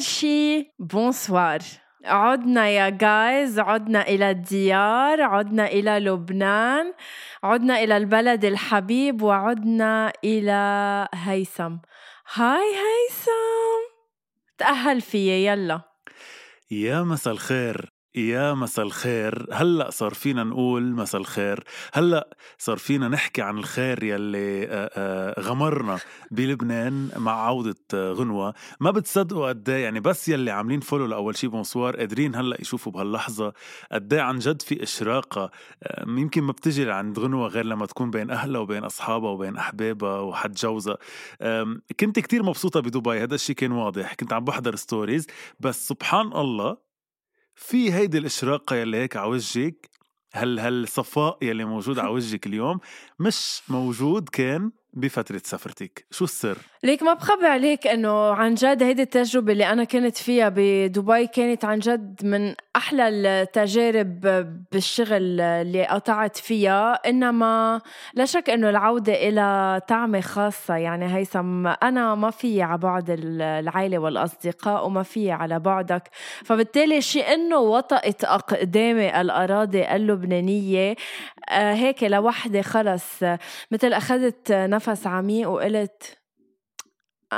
أول شي bonsoir عدنا يا guys عدنا إلى الديار عدنا إلى لبنان عدنا إلى البلد الحبيب وعدنا إلى هيثم هاي هيثم تأهل فيي يلا يا مسا الخير. يا مسا الخير. هلأ صار فينا نقول مسا الخير. هلأ صار فينا نحكي عن الخير يلي غمرنا بلبنان مع عودة غنوة. ما بتصدقوا قد إيه، يعني بس يلي عاملين follow لأول شي bonsoir قادرين هلأ يشوفوا بهاللحظة قد إيه عن جد في إشراقة. يمكن ما بتجي عند غنوة غير لما تكون بين أهلها وبين أصحابها وبين أحبابها وحد جوزها. كنت كتير مبسوطة بدبي. هذا الشي كان واضح. كنت عم بحضر stories بس سبحان الله في هيدي الإشراقة يلي هيك على وجهك هل هالصفاء يلي موجود على وجهك اليوم مش موجود كان؟ بفترة سفرتك. شو السر؟ ليك ما بخبي عليك إنه عن جد هيدي التجربة اللي أنا كنت فيها بدبي كانت عن جد من أحلى التجارب بالشغل اللي قطعت فيها. إنما لا شك إنه العودة إلى طعمة خاصة. يعني هيثم أنا ما في على بعد العائلة والأصدقاء وما في على بعدك. فبالتالي شيء إنه وطأت أقدامي الأراضي اللبنانية آه، هيك لوحدي خلص. مثل أخذت نفس عميق وقلت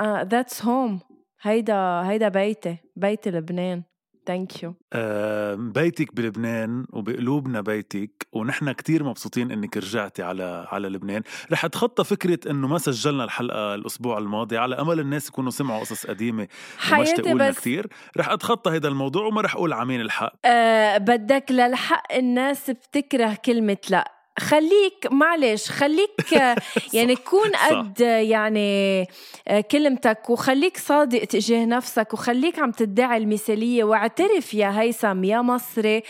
that's uh, home هيدا هيدا بيتي بيت لبنان. thank you آه بيتك بلبنان وبقلوبنا بيتك ونحن كتير مبسوطين إنك رجعتي على على لبنان. رح أتخطى فكرة إنه ما سجلنا الحلقة الأسبوع الماضي على أمل الناس يكونوا سمعوا قصص قديمة اشتقوا لنا كثير رح أتخطى هذا الموضوع وما رح أقول ع مين الحق. أه بدك للحق الناس بتكره كلمة لأ. خليك معلش خليك يعني كون قد يعني آه، كلمتك وخليك صادق تجاه نفسك وخليك عم تدعي المثالية واعترف يا هيثم يا مصري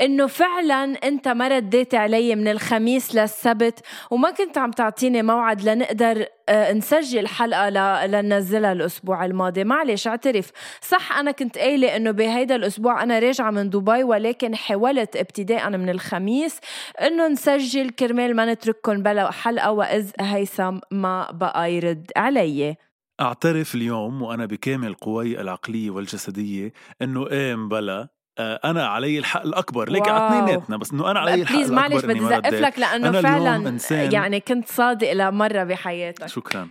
إنه فعلا أنت ما رديت علي من الخميس للسبت وما كنت عم تعطيني موعد لنقدر آه، نسجل حلقة لننزلها الأسبوع الماضي. معلش اعترف. صح أنا كنت قايلة إنه بهيدا الأسبوع أنا راجعة من دبي ولكن حاولت ابتداء من الخميس إنه نسجل كرمال ما نترككم بلا حلقة وإذ هيثم ما بقى يرد علي. أعترف اليوم وأنا بكامل قواي العقلية والجسدية إنه إيه مبلا آه، أنا علي الحق الأكبر. ليك على اثنيناتنا بس إنه أنا علي الحق الأكبر معلش بدي زقف لك لأنه فعلا يعني كنت صادق لمره بحياتك. شكرا.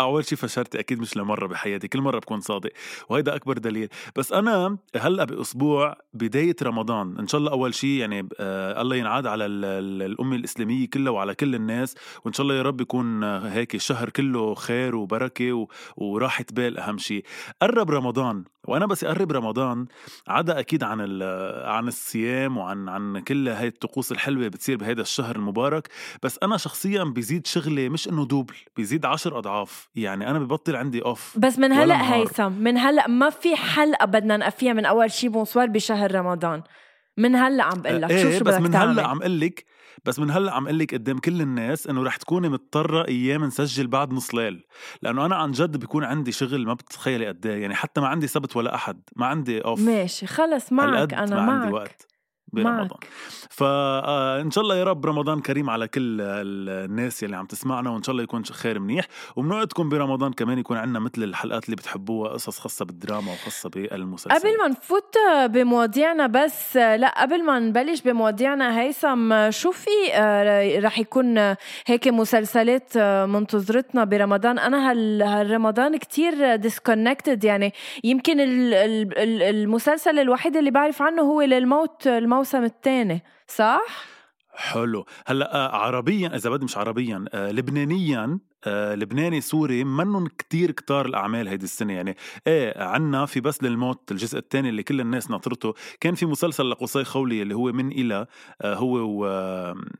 أول شيء فشرتي أكيد مش لمرة بحياتي كل مرة بكون صادق وهيدا أكبر دليل. بس أنا هلأ بأسبوع بداية رمضان إن شاء الله أول شيء يعني آه الله ينعاد على الأمة الإسلامية كلها وعلى كل الناس وإن شاء الله يا رب يكون هيك الشهر كله خير وبركة. وراحة بال أهم شيء قرب رمضان وأنا بس اقرب رمضان عدا أكيد عن عن الصيام وعن عن كل هاي الطقوس الحلوة بتصير بهذا الشهر المبارك بس أنا شخصيا بيزيد شغلي مش إنه double بيزيد عشر أضعاف يعني أنا ببطل عندي off بس من هلأ هيثم من هلأ ما في حلقة بدنا نقفيها من أول شي bonsoir بشهر رمضان من هلأ عم بقول لك إيه شو شو بس من هلأ عم قل لك بس من هلأ عم لك قدام كل الناس إنه رح تكوني مضطرة أيام نسجل بعد نص ليل. لأنه أنا عن جد بيكون عندي شغل ما بتتخيلي قد إيه يعني حتى ما عندي سبت ولا أحد ما عندي off. ماشي خلص معك أنا ما معك. عندي وقت. برمضان معك. فان شاء الله يا رب رمضان كريم على كل الناس يلي عم تسمعنا وإن شاء الله يكون خير منيح. وبنوعدكم برمضان كمان يكون عندنا مثل الحلقات اللي بتحبوها قصص خاصة بالدراما وخاصة بالمسلسل قبل ما نفوت بمواضيعنا بس لا قبل ما نبلش بمواضيعنا هيثم شو في آه، رح يكون هيك مسلسلات آه، منتظرتنا برمضان؟ أنا هال هالرمضان كتير disconnected يعني يمكن المسلسل الوحيد اللي بعرف عنه هو للموت الموسم الثاني صح؟ حلو. هلأ آه، عربيا إذا بدي مش عربيا لبنانيا آه، لبناني سوري منن كتير كتار الأعمال هيدي السنة. يعني إيه عنا في بس للموت الجزء الثاني اللي كل الناس ناطرته. كان في مسلسل لقصي خولي اللي هو من إلى آه، هو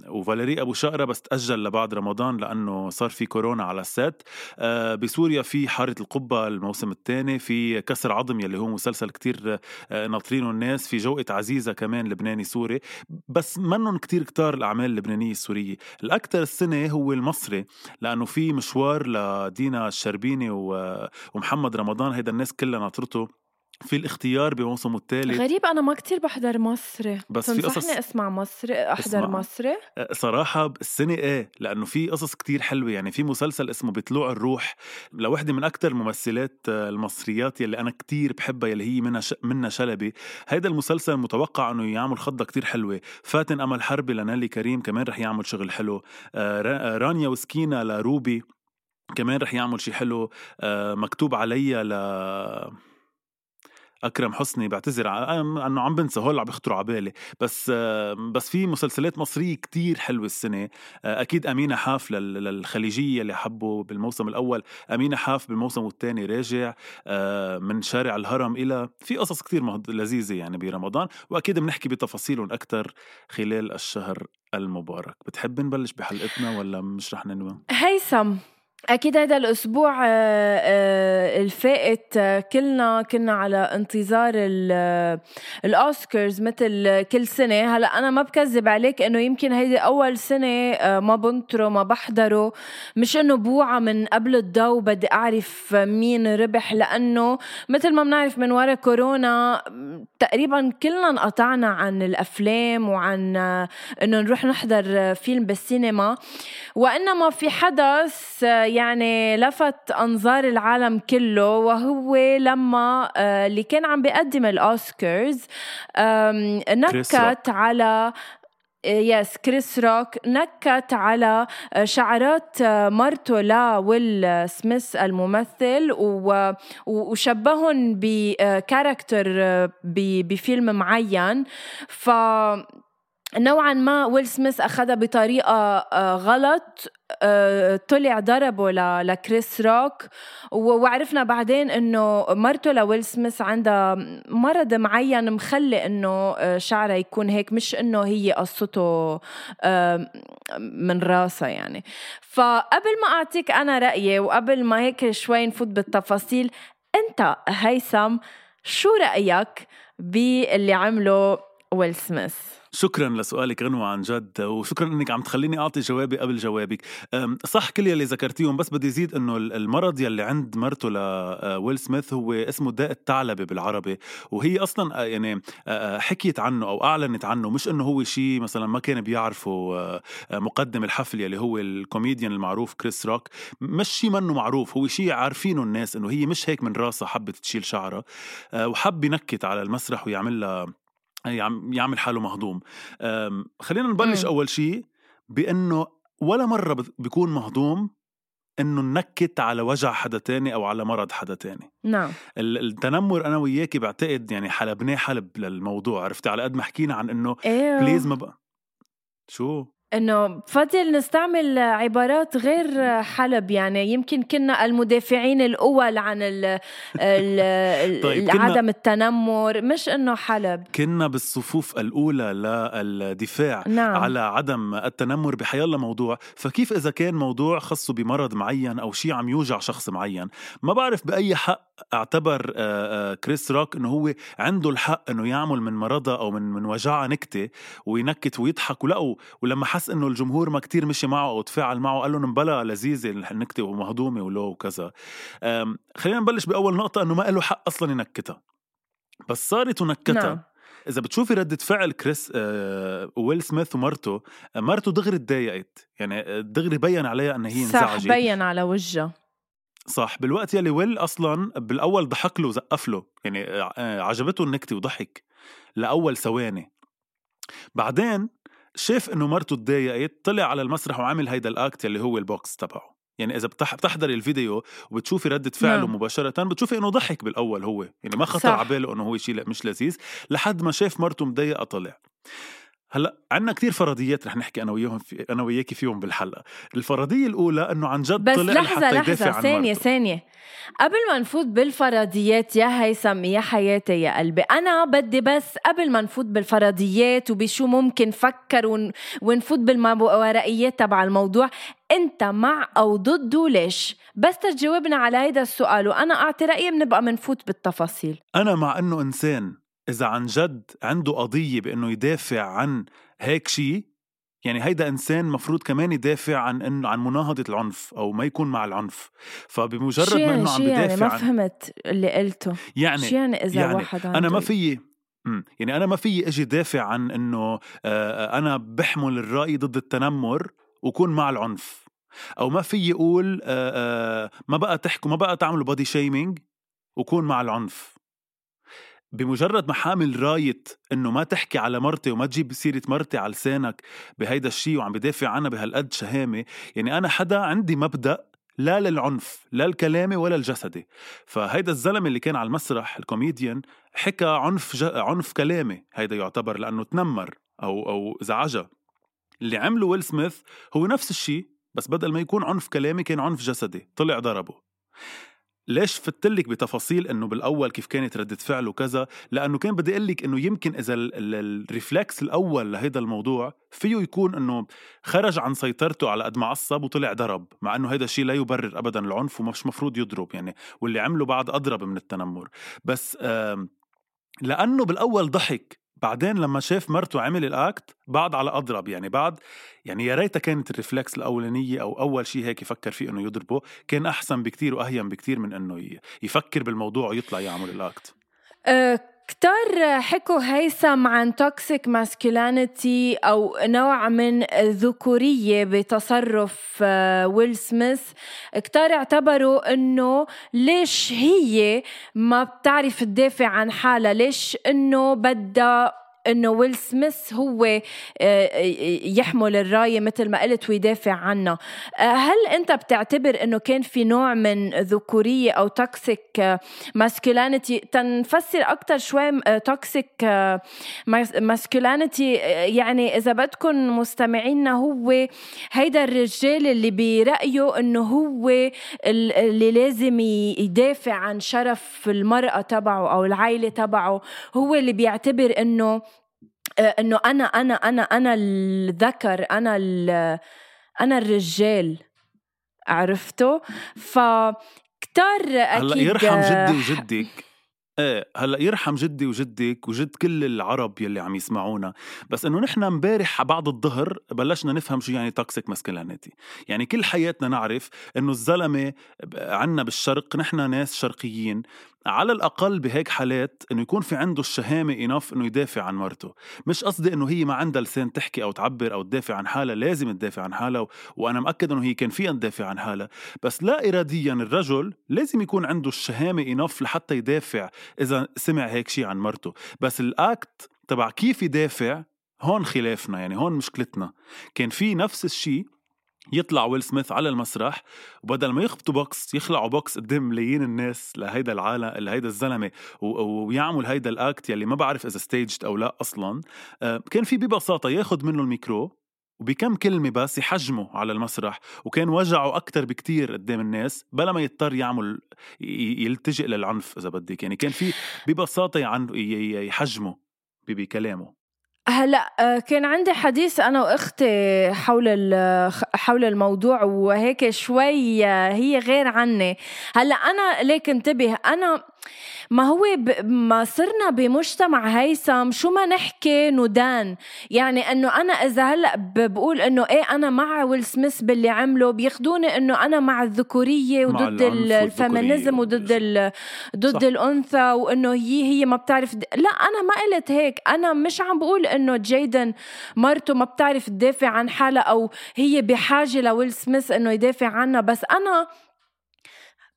وفاليري أبو شقرة بس تأجل لبعد رمضان لأنه صار في كورونا على السات. آه، بسوريا في حارة القبة الموسم الثاني في كسر عظم يلي هو مسلسل كتير ناطرينه الناس في جوقة عزيزة كمان لبناني سوري. بس منن كتير كتار الأعمال اللبنانية السورية. الأكثر السنة هو المصري لأنه في مشوار لدينا الشربيني ومحمد رمضان هيدا الناس كلها ناطرته في الاختيار بموسمه الثالث. غريب أنا ما كتير بحضر مصري بس في قصص أسمع مصري أحضر اسمع. مصري أه، صراحة السنة إيه لأنه في قصص كتير حلوة. يعني في مسلسل اسمه بطلوع الروح لوحدة من أكثر الممثلات أه، المصريات يلي أنا كتير بحبها يلي هي منها ش... منها شلبي. هيدا المسلسل متوقع إنه يعمل خضة كتير حلوة. فاتن أمل حربي لنالي كريم كمان رح يعمل شغل حلو. أه، رانيا وسكينة لروبي كمان رح يعمل شي حلو. مكتوب عليا ل أكرم حسني بعتذر أنه عم بنسى هول عم بيخطروا على بالي بس بس في مسلسلات مصرية كتير حلوة السنة. أكيد أمينة حاف للخليجية اللي حبوا بالموسم الأول. أمينة حاف بالموسم الثاني راجع من شارع الهرم إلى في قصص كتير لذيذة يعني برمضان. وأكيد بنحكي بتفاصيلهم أكثر خلال الشهر المبارك. بتحب نبلش بحلقتنا ولا مش رح ننوي؟ هيثم. أكيد هذا الأسبوع آه، آه، الفائت آه، كلنا كنا على انتظار الأوسكارز مثل كل سنة. هلأ أنا ما بكذب عليك إنه يمكن هيدي أول سنة ما بنطره ما بحضره مش إنه بوعى من قبل الضوء بدي أعرف مين ربح لأنه مثل ما بنعرف من وراء كورونا تقريبا كلنا انقطعنا عن الأفلام وعن إنه نروح نحضر فيلم بالسينما. وإنما في حدث يعني لفت أنظار العالم كله وهو لما آه، اللي كان عم بيقدم الأوسكارز نكت على يس كريس روك نكت على آه، شعرات آه، مرته لا ويل سميث الممثل وشبههم ب character بفيلم معين. ف نوعا ما ويل سميث أخذها بطريقة غلط. آه، طلع ضربه لكريس روك. وعرفنا بعدين إنه مرته لويل سميث عندها مرض معين مخلي إنه آه، شعرها يكون هيك مش إنه هي قصته آه، من راسها يعني. فقبل ما أعطيك أنا رأيي وقبل ما هيك شوي نفوت بالتفاصيل أنت هيثم شو رأيك باللي عمله ويل سميث؟ شكرا لسؤالك غنوة عن جد وشكرا إنك عم تخليني أعطي جوابي قبل جوابك. صح كل يلي ذكرتيهم بس بدي زيد إنه المرض يلي عند مرته لويل سميث هو اسمه داء الثعلبة بالعربي. وهي أصلا يعني حكيت عنه أو أعلنت عنه مش إنه هو شيء مثلا ما كان بيعرفه مقدم الحفل يلي هو الكوميديان المعروف كريس روك. مش شيء منه معروف هو شيء عارفينه الناس إنه هي مش هيك من راسها حبت تشيل شعرها. وحب ينكت على المسرح ويعمل لها يعمل حاله مهضوم. خلينا نبلش م. أول شيء بأنه ولا مرة بيكون مهضوم إنه نكت على وجع حدا تاني أو على مرض حدا تاني. نعم. التنمر أنا وياكي بعتقد يعني حلبناه حلب للموضوع عرفتي؟ على قد ما حكينا عن إنه إيه. بليز ما بقى شو؟ إنه بفضل نستعمل عبارات غير حلب يعني يمكن كنا المدافعين الأول عن ال ال طيب عدم التنمر مش إنه حلب. كنا بالصفوف الأولى للدفاع نعم. على عدم التنمر بحيالله موضوع. فكيف إذا كان موضوع خصه بمرض معين أو شيء عم يوجع شخص معين؟ ما بعرف بأي حق اعتبر كريس روك إنه هو عنده الحق إنه يعمل من مرضها أو من من وجعها نكتة وينكت ويضحك ولقوا ولما حس إنه الجمهور ما كتير مشي معه أو تفاعل معه قال لهم بلا لذيذة النكتة ومهضومة ولو وكذا. خلينا نبلش بأول نقطة إنه ما له حق أصلا ينكتها. بس صارت ونكتها. نعم. إذا بتشوفي ردة فعل كريس آه ويل سميث ومرته آه، مرته دغري تضايقت يعني آه، دغري بين عليها إنها هي انزعجت. صح بين على وجهها. صح بالوقت يلي ويل أصلا بالأول ضحك له وزقف له. يعني عجبته النكتة وضحك لأول ثواني. بعدين شاف إنه مرته تضايقت طلع على المسرح وعمل هيدا ال act اللي هو البوكس تبعه. يعني إذا بتحضري الفيديو وبتشوفي ردة فعله نعم. مباشرة بتشوفي إنه ضحك بالأول هو. يعني ما خطر على باله إنه هو شيء مش لذيذ لحد ما شاف مرته مضايقة طلع. هلأ عندنا كثير فرضيات رح نحكي أنا وياهم في أنا وياكي فيهم بالحلقة، الفرضية الأولى إنه عن جد بس طلع عن ثانية مرته. ثانية قبل ما نفوت بالفرضيات يا هيثم يا حياتي يا قلبي أنا بدي بس قبل ما نفوت بالفرضيات وبشو ممكن فكر ون... ونفوت بالورقيات تبع الموضوع أنت مع أو ضده ليش؟ بس تجاوبنا على هيدا السؤال وأنا أعطي رأيي بنبقى منفوت بالتفاصيل أنا مع إنه إنسان إذا عن جد عنده قضية بإنه يدافع عن هيك شيء يعني هيدا إنسان مفروض كمان يدافع عن إنه عن مناهضة العنف أو ما يكون مع العنف. فبمجرد ما يعني إنه عم يعني بدافع ما عن فهمت اللي قلته. يعني شو يعني إذا يعني واحد عنده أنا ما فيي يعني أنا ما فيي إجي دافع عن إنه أنا بحمل الرأي ضد التنمر وكون مع العنف. أو ما فيي أقول ما بقى تحكوا ما بقى تعملوا بودي شيمينج وكون مع العنف. بمجرد ما حامل راية إنه ما تحكي على مرتي وما تجيب سيرة مرتي على لسانك بهيدا الشيء وعم بدافع عنها بهالقد شهامة يعني أنا حدا عندي مبدأ لا للعنف لا الكلامي ولا الجسدي فهيدا الزلمة اللي كان على المسرح الكوميديان حكى عنف ج... عنف كلامي هيدا يعتبر لأنه تنمر أو أو زعجها. اللي عمله ويل سميث هو نفس الشيء بس بدل ما يكون عنف كلامي كان عنف جسدي طلع ضربه. ليش فتلك بتفاصيل إنه بالأول كيف كانت ردة فعله كذا؟ لأنه كان بدي أقول لك إنه يمكن إذا ال reflex الأول لهيدا الموضوع فيه يكون إنه خرج عن سيطرته على قد ما عصب وطلع ضرب مع إنه هيدا الشيء لا يبرر ابدا العنف ومش مفروض يضرب يعني واللي عمله بعد أضرب من التنمر. بس لأنه بالأول ضحك بعدين لما شاف مرته عمل ال act بعد على أضرب يعني بعد يعني يا ريتها كانت ال reflex الأولانية أو أول شيء هيك يفكر فيه إنه يضربه كان أحسن بكتير وأهين بكتير من إنه يفكر بالموضوع ويطلع يعمل ال act. أه كتار حكوا هيثم عن toxic masculinity أو نوع من الذكورية بتصرف آه، ويل سميث كتار اعتبروا أنه ليش هي ما بتعرف تدافع عن حالها؟ ليش أنه بدها إنه ويل سميث هو آه، آه، يحمل الراية مثل ما قلت ويدافع عنها. آه، هل أنت بتعتبر إنه كان في نوع من ذكورية أو toxic masculinity تنفسر أكثر شوي toxic masculinity يعني إذا بدكم مستمعينا هو هيدا الرجال اللي برأيه إنه هو اللي لازم يدافع عن شرف المرأة تبعه أو العائله تبعه. هو اللي بيعتبر إنه إنه أنا أنا أنا أنا الذكر أنا أنا الرجال عرفته ف كتار أكيد هلا يرحم جدي وجدك. إيه هلأ يرحم جدي وجدك وجد كل العرب يلي عم يسمعونا. بس إنه نحن امبارح بعد الظهر بلشنا نفهم شو يعني toxic masculinity يعني كل حياتنا نعرف إنه الزلمة عنا بالشرق نحن ناس شرقيين. على الأقل بهيك حالات إنه يكون في عنده الشهامة انف إنه يدافع عن مرته. مش قصدي إنه هي ما عندها لسان تحكي أو تعبر أو تدافع عن حالها لازم تدافع عن حالها و... وأنا مأكد إنه هي كان فيها تدافع عن حالها. بس لا اراديا الرجل لازم يكون عنده الشهامة انف لحتى يدافع إذا سمع هيك شيء عن مرته. بس الأكت تبع كيف يدافع هون خلافنا يعني هون مشكلتنا. كان في نفس الشيء يطلع ويل سميث على المسرح وبدل ما يخبطوا بوكس يخلعوا بوكس قدام ملايين الناس لهيدا العالم لهيدا الزلمة ويعمل هيدا ال act يلي ما بعرف إذا staged أو لا أصلا. آه، كان في ببساطة ياخذ منه الميكرو وبكم كلمة بس يحجمه على المسرح وكان وجعه أكتر بكتير قدام الناس بلا ما يضطر يعمل يلتجئ للعنف إذا بدك. يعني كان في ببساطة يحجمه بكلامه. هلا آه، كان عندي حديث أنا وأختي حول حول الموضوع وهيك شوي آه، هي غير عني. هلا أنا ليك انتبه أنا ما هو ب... ما صرنا بمجتمع هيثم شو ما نحكي ندان يعني إنه أنا إذا هلأ ب... بقول إنه إيه أنا مع ويل سميث باللي عمله بياخذوني إنه أنا مع الذكورية وضد ال feminism وضد ال... ضد صح. الأنثى وإنه هي هي ما بتعرف د... لا أنا ما قلت هيك. أنا مش عم بقول إنه جيدا مرته ما بتعرف تدافع عن حالها أو هي بحاجة لويل سميث إنه يدافع عنها. بس أنا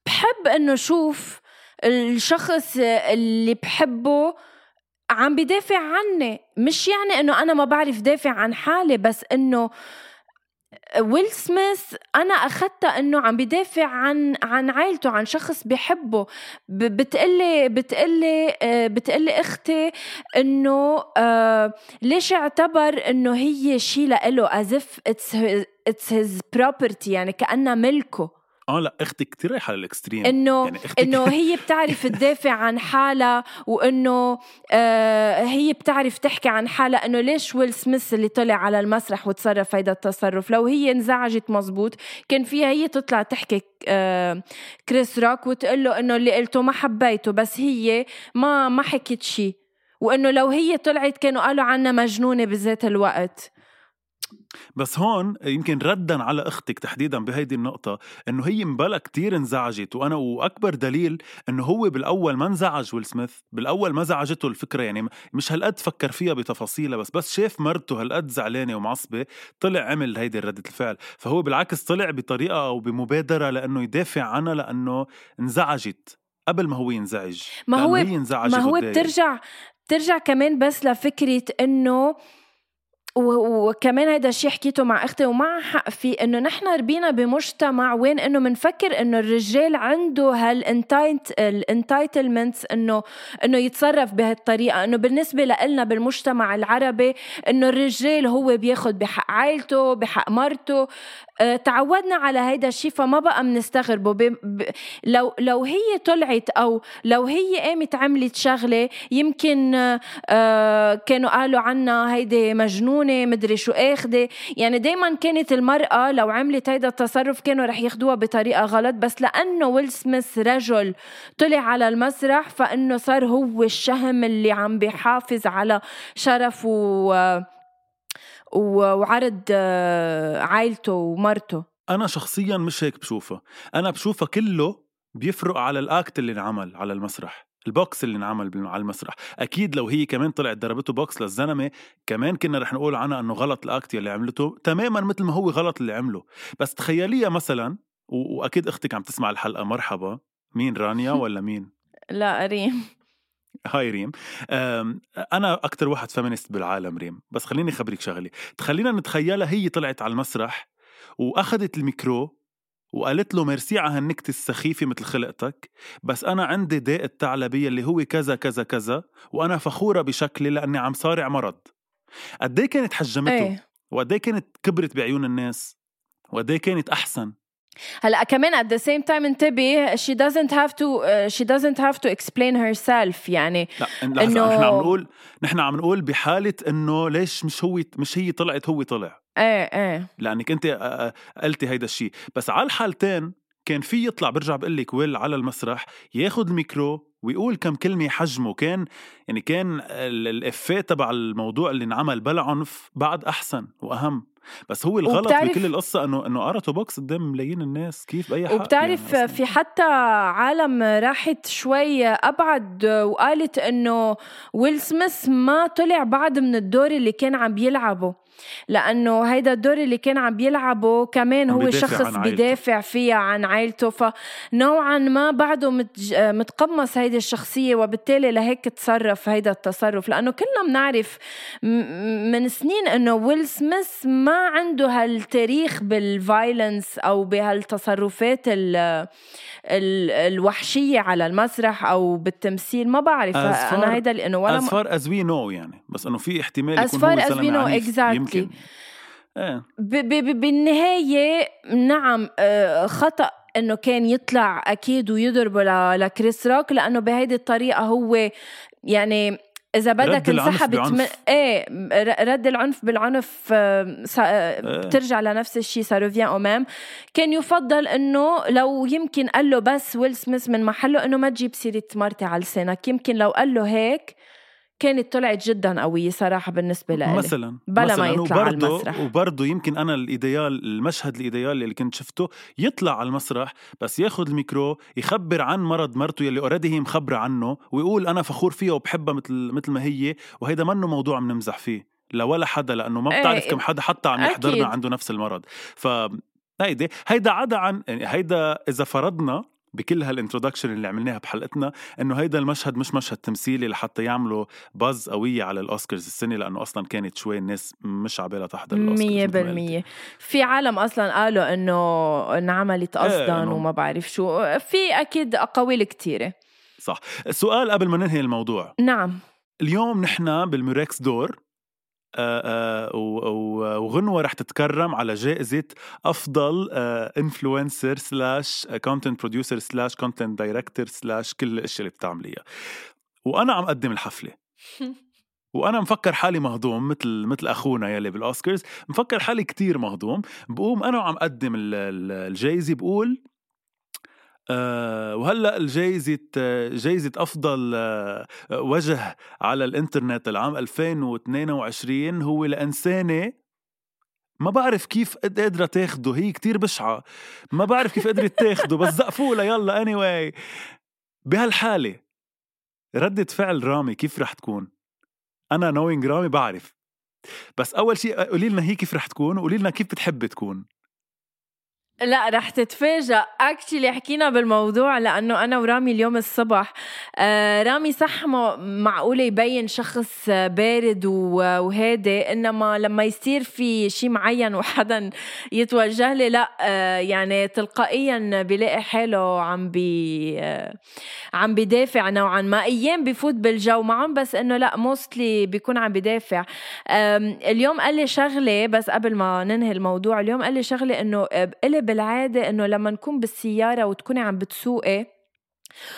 بحب إنه شوف الشخص اللي بحبه عم بدافع عني. مش يعني إنه أنا ما بعرف دافع عن حالي بس إنه ويل سميث أنا أخذتها إنه عم بدافع عن عن عائلته عن شخص بحبه. بتقلي بتقلي آه، بتقلي أختي إنه آه، ليش اعتبر إنه هي شيء لإله as if it's it's his property يعني كأنها ملكه. آه لا أختي كثير رايحة لل extreme. انه يعني إنه هي بتعرف تدافع عن حالها وإنه آه هي بتعرف تحكي عن حالها إنه ليش ويل سميث اللي طلع على المسرح وتصرف هيدا التصرف؟ لو هي انزعجت مزبوط كان فيها هي تطلع تحكي آه كريس روك وتقول له إنه اللي قلته ما حبيته بس هي ما ما حكت شيء وإنه لو هي طلعت كانوا قالوا عنها مجنونة بذات الوقت. بس هون يمكن ردا على أختك تحديدا بهيدي النقطة إنه هي مبلا كتير انزعجت وأنا وأكبر دليل إنه هو بالأول ما انزعج ويل سميث بالأول ما زعجته الفكرة يعني مش هالقد فكر فيها بتفاصيلها بس بس شاف مرته هالقد زعلانة ومعصبة طلع عمل هيدي ردة الفعل. فهو بالعكس طلع بطريقة أو بمبادرة لأنه يدافع عنها لأنه انزعجت قبل ما هو ينزعج. ما هو ما هو بترجع بترجع كمان بس لفكرة إنه وكمان هيدا الشيء حكيته مع أختي ومع حق في إنه نحن ربينا بمجتمع وين إنه بنفكر إنه الرجال عنده هالانتايتلمنتس انه إنه يتصرف بهالطريقة إنه بالنسبة لنا بالمجتمع العربي إنه الرجال هو بياخد بحق عائلته بحق مرته. آه، تعودنا على هيدا الشيء فما بقى بنستغربه ب... ب... لو لو هي طلعت أو لو هي قامت عملت شغلة يمكن آه كانوا قالوا عنها هيدي مجنونه مدري شو اخده يعني دائما كانت المرأة لو عملت هيدا التصرف كانوا رح ياخدوها بطريقة غلط بس لأنه ويل سميث رجل طلع على المسرح فإنه صار هو الشهم اللي عم بيحافظ على شرف و وعرض عائلته ومرته. أنا شخصيا مش هيك بشوفها أنا بشوفها كله بيفرق على ال act اللي انعمل على المسرح. البوكس اللي انعمل على المسرح. أكيد لو هي كمان طلعت ضربته بوكس للزلمه كمان كنا رح نقول عنها إنه غلط ال act اللي عملته تماما مثل ما هو غلط اللي عمله. بس تخيليها مثلا وأكيد أختك عم تسمع الحلقة مرحبا. مين رانيا ولا مين؟ لا ريم. هاي ريم. أنا أكثر واحد feminist بالعالم ريم. بس خليني اخبرك شغلة. تخلينا نتخيلها هي طلعت على المسرح وأخذت الميكرو وقالت له ميرسي على هالنكتة السخيفة مثل خلقتك بس أنا عندي داء الثعلبية اللي هو كذا كذا كذا وأنا فخورة بشكلي لأني عم صارع مرض. قد كانت حجمته؟ إيه. وقد كانت كبرت بعيون الناس؟ وقد كانت أحسن؟ هلأ كمان at the same time انتبه she doesn't have to uh, she doesn't have to explain herself يعني لا إنه نحن عم نقول نحن عم نقول بحالة إنه ليش مش هو مش هي طلعت هو طلع. إيه إيه. لأنك أنت قلتي هيدا الشيء بس على الحالتين كان في يطلع برجع بقول لك ويل على المسرح ياخذ الميكرو ويقول كم كلمة حجمه. كان يعني كان الـ effet تبع الموضوع اللي انعمل بلا عنف بعد أحسن وأهم. بس هو الغلط بكل القصة إنه إنه قرته box قدام ملايين الناس كيف بأي حق وبتعرف يعني في حتى عالم راحت شوي أبعد وقالت إنه ويل سميث ما طلع بعد من الدور اللي كان عم بيلعبه. لأنه هيدا الدور اللي كان عم بيلعبه كمان هو شخص بدافع فيها عن عائلته فنوعا ما بعده متج... متقمص هيدي الشخصية وبالتالي لهيك تصرف هيدا التصرف لأنه كلنا بنعرف من سنين إنه ويل سميث ما عنده هالتاريخ بالفايلنس أو بهالتصرفات ال... الوحشية على المسرح أو بالتمثيل ما بعرف أنا هيدا لأنه ولا as far as we know يعني بس إنه في احتمال يكون as far as we know exactly. يمكن إيه. بالنهاية نعم آه، خطأ إنه كان يطلع أكيد ويضربه لكريس روك لأنه بهيدي الطريقة هو يعني إذا بدك انسحبت من. إيه رد العنف بالعنف آه، سا- آه، إيه. بترجع لنفس الشيء au même. كان يفضل إنه لو يمكن قال له بس ويل سميث من محله إنه ما تجيب سيرة مرتي على لسانك يمكن لو قال له هيك كانت طلعت جدا قوية صراحة بالنسبة لي مثلا بلا ما يطلع على وبرضه- المسرح. وبرضه يمكن أنا ال idéal المشهد ال idéal اللي كنت شفته يطلع على المسرح بس ياخذ الميكرو يخبر عن مرض مرته يلي already هي مخبرة عنه ويقول أنا فخور فيها وبحبها مثل مثل ما هي وهيدا منه موضوع بنمزح فيه لولا حدا لأنه ما إيه، بتعرف كم حدا حتى عم. يحضرنا عنده نفس المرض ف هيدي هيدا عدا عن يعني هيدا إذا فرضنا بكل هال introduction اللي عملناها بحلقتنا إنه هيدا المشهد مش مشهد تمثيلي لحتى يعملوا buzz قوية على الأوسكارز السنة لأنه أصلا كانت شوي الناس مش عبالها تحضر الأوسكارز مية مثل ما قلت. بالمية. في عالم أصلا قالوا إنه انعملت قصدا إنه- وما بعرف شو. في أكيد أقاويل كتيرة. صح. السؤال قبل ما ننهي الموضوع. نعم. اليوم نحن بالميركس دور وغنوة رح تتكرم على جائزة أفضل influencer slash content producer slash content director slash كل الأشياء اللي بتعمليها. وأنا عم أقدم الحفلة. وأنا مفكر حالي مهضوم مثل مثل أخونا يلي بالأوسكارز. مفكر حالي كتير مهضوم. بقوم أنا وعم أقدم ال- ال- الجايزه بقول آه وهلأ الجايزة آه، جايزة أفضل آه وجه على الإنترنت العام 2022 هو لإنسانة ما بعرف كيف قادرة تاخده هي كتير بشعة ما بعرف كيف قدرت تاخده بس زقفوا لها يلا anyway. بهالحالة ردة فعل رامي كيف رح تكون؟ أنا نوينج رامي بعرف. بس أول شيء قولي لنا هي كيف رح تكون وقولي لنا كيف بتحب تكون. لا رح تتفاجأ actually حكينا بالموضوع لأنه أنا ورامي اليوم الصبح. آه رامي صح معقولة يبين شخص بارد وهادي إنما لما يصير في شيء معين وحدا يتوجه لي لا آه يعني تلقائيا بيلاقي حاله عم بي آه عم بدافع نوعا ما. أيام بفوت بالجو معهم بس إنه لا موستلي بيكون عم بدافع. اليوم قال لي شغلة بس قبل ما ننهي الموضوع اليوم قال لي شغلة إنه قلب بالعادة إنه لما نكون بالسيارة وتكوني عم بتسوقي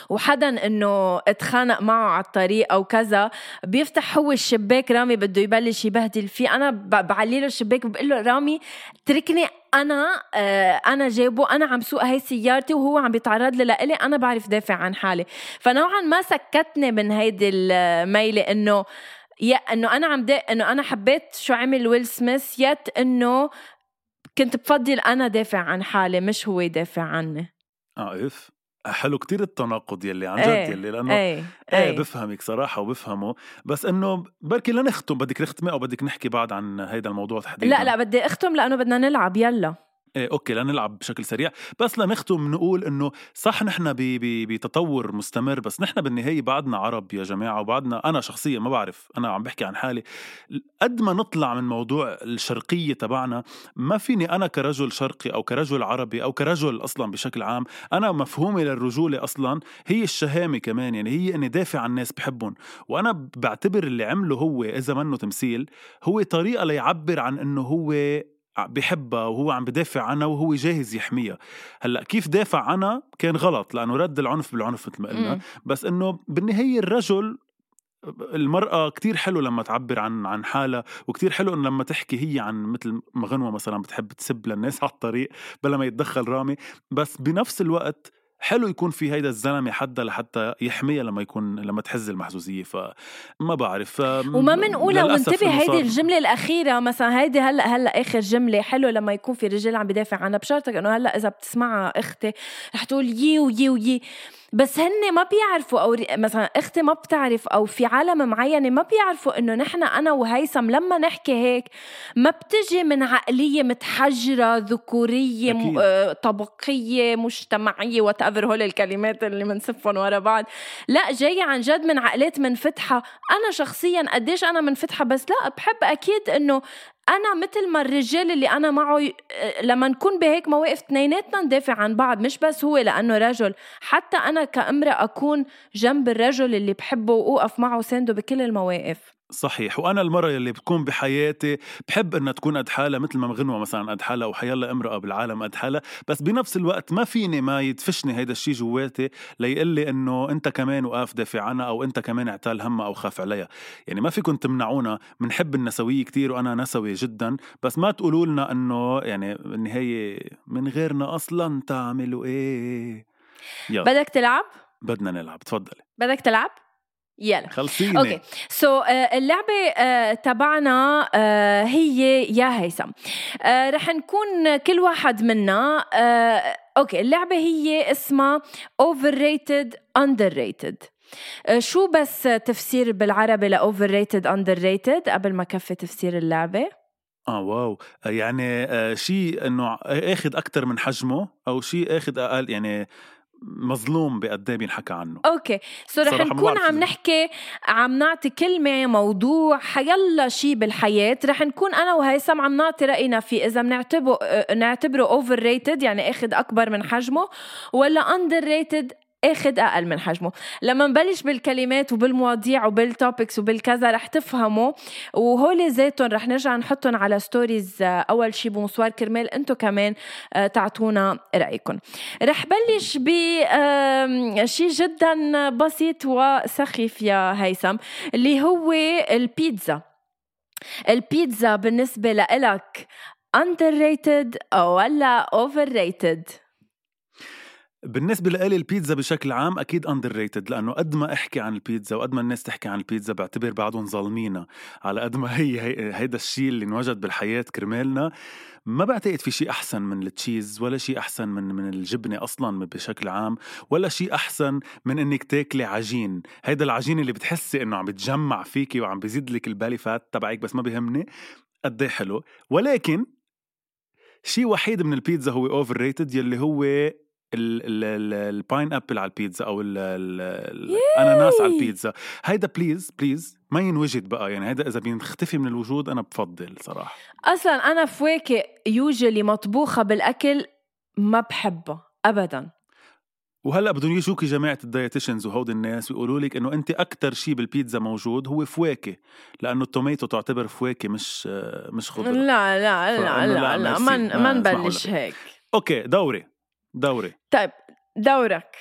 وحدا إنه أتخانق معه على الطريق أو كذا بيفتح هو الشباك رامي بده يبلش يبهدل فيه. أنا بعلي له الشباك بقول له رامي تركني أنا آه أنا جايبه أنا عم سوق هاي سيارتي وهو عم بيتعرض لي لإلي أنا بعرف دافع عن حالي. فنوعا ما سكتني من هيدي الميلة إنه يا إنه أنا عم إنه أنا حبيت شو عمل ويل سميث يت إنه كنت بفضل أنا دافع عن حالي مش هو يدافع عني. آه إف. حلو كتير التناقض يلي عن جد إيه، يلي لأنه إيه إيه إيه. بفهمك صراحة وبفهمه. بس إنه بركي لنختم بدك تختمي أو بدك نحكي بعد عن هيدا الموضوع تحديدا؟ لا لا بدي أختم لأنه بدنا نلعب يلا. إيه أوكي لنلعب بشكل سريع. بس لنختم نقول إنه صح نحن بتطور مستمر بس نحن بالنهاية بعدنا عرب يا جماعة وبعدنا أنا شخصيا ما بعرف أنا عم بحكي عن حالي. قد ما نطلع من موضوع الشرقية تبعنا ما فيني أنا كرجل شرقي أو كرجل عربي أو كرجل أصلا بشكل عام أنا مفهومي للرجولة أصلا هي الشهامة كمان يعني هي إني دافع عن الناس بحبهم. وأنا بعتبر اللي عمله هو إذا منه تمثيل هو طريقة ليعبر عن إنه هو بحبها وهو عم بدافع عنها وهو جاهز يحميها. هلأ كيف دافع عنها؟ كان غلط لأنه رد العنف بالعنف مثل ما قلنا. بس إنه بالنهاية الرجل المرأة كتير حلو لما تعبر عن عن حالها وكتير حلو إنه لما تحكي هي عن مثل ما غنوة مثلا بتحب تسب للناس على الطريق بلا ما يتدخل رامي. بس بنفس الوقت حلو يكون في هيدا الزلمة حدا لحتى يحميها لما يكون لما تحز المحزوزية فما بعرف وما بنقولها وانتبه هيدي الجملة الأخيرة مثلا هيدي هلأ هلأ آخر جملة حلو لما يكون في رجال عم بدافع عنها بشرطك إنه هلأ إذا بتسمعها أختي رح تقول يي ويي ويي. بس هن ما بيعرفوا أو مثلا أختي ما بتعرف أو في عالم معينة ما بيعرفوا إنه نحن أنا وهيثم لما نحكي هيك ما بتجي من عقلية متحجرة ذكورية. م... آه، طبقية مجتمعية وات ايفر هول الكلمات اللي بنسفهم ورا بعض. لا جاية عن جد من عقلات منفتحة. أنا شخصيا قديش أنا منفتحة؟ بس لا بحب أكيد إنه أنا مثل ما الرجال اللي أنا معه لما نكون بهيك مواقف اثنيناتنا ندافع عن بعض مش بس هو لأنه رجل. حتى أنا كامرأة أكون جنب الرجل اللي بحبه وأوقف معه وسانده بكل المواقف. صحيح. وأنا المرة يلي بتكون بحياتي بحب إنها تكون قد حالها مثل ما غنوة مثلا قد حالها وحيلا امرأة بالعالم قد حالها بس بنفس الوقت ما فيني ما يدفشني هيدا الشيء جواتي ليقول لي إنه أنت كمان وقاف دافع عنها أو أنت كمان اعتال همها أو خاف عليها. يعني ما فيكم تمنعونا بنحب النسوية كتير وأنا نسوي جدا. بس ما تقولوا لنا إنه يعني بالنهاية من غيرنا أصلا تعملوا إيه. يلا. بدك تلعب؟ بدنا نلعب. تفضلي. بدك تلعب؟ يلا. خلصيني. Okay. So so, uh, اللعبة uh, تبعنا uh, هي يا هيثم. uh, رح نكون كل واحد منا uh, okay اللعبة هي اسمها overrated underrated. uh, شو بس تفسير بالعربي ل overrated underrated قبل ما كفي تفسير اللعبة؟ آه واو. يعني آه شيء إنه آخذ أكثر من حجمه أو شيء آخذ أقل يعني مظلوم بقد إيه بينحكى عنه. Okay. So رح نكون عم نحكي عم نعطي كلمة موضوع حيلا شيء بالحياة. رح نكون أنا وهيثم عم نعطي رأينا فيه إذا بنعتبره نعتبره overrated يعني أخذ أكبر من حجمه ولا underrated اخذ أقل من حجمه. لما نبلش بالكلمات وبالمواضيع وبال topics وبالكذا رح تفهموا وهول ذاتهم رح نرجع نحطهم على stories أول شي بمصور كرمال أنتم كمان تعطونا رايكم رح بلش ب شيء جدا بسيط وسخيف يا هيثم اللي هو البيتزا. البيتزا بالنسبة لإلك underrated ولا overrated؟ بالنسبة لإلي البيتزا بشكل عام أكيد أندر ريتد لأنه قد ما أحكي عن البيتزا وقد ما الناس تحكي عن البيتزا بعتبر بعدهم ظالمينا على قد ما هي, هي هيدا الشيء اللي انوجد بالحياة كرمالنا ما بعتقد في شيء أحسن من ال cheese ولا شيء أحسن من من الجبنة أصلا بشكل عام ولا شيء أحسن من إنك تاكلي عجين. هيدا العجين اللي بتحسي إنه عم بتجمع فيكي وعم بيزيد لك ال belly fat تبعك بس ما بيهمني قد حلو. ولكن شيء وحيد من البيتزا هو overrated يلي هو ال pineapple على البيتزا أو الأناناس على البيتزا. هيدا please please ما ينوجد بقى. يعني هيدا إذا بيختفي من الوجود أنا بفضل صراحة. أصلا أنا فواكه يجوا لي مطبوخة بالأكل ما بحبها ابدا. وهلأ بدهم يجوكي جماعة ال dietitians وهود الناس ويقولوا لك إنه أنت أكثر شيء بالبيتزا موجود هو فواكه لأنه ال tomato تعتبر فواكه مش مش خضرة. لا لا لا لا, لا, ما ما نبلش هيك. Okay دوري. دوري. طيب دورك.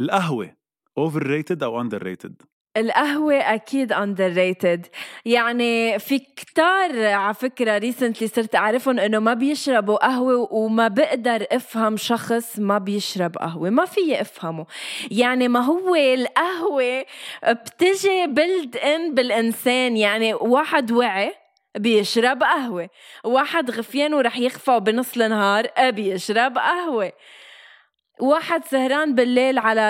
القهوة overrated أو underrated القهوة أكيد underrated يعني في كتار على فكرة recently صرت أعرفهم إنه ما بيشربوا قهوة وما بقدر أفهم شخص ما بيشرب قهوة ما في أفهمه. يعني ما هو القهوة بتجي built in بالإنسان يعني واحد وعي بيشرب قهوة. واحد غفيان ورح يغفى بنص النهار بيشرب قهوة. واحد سهران بالليل على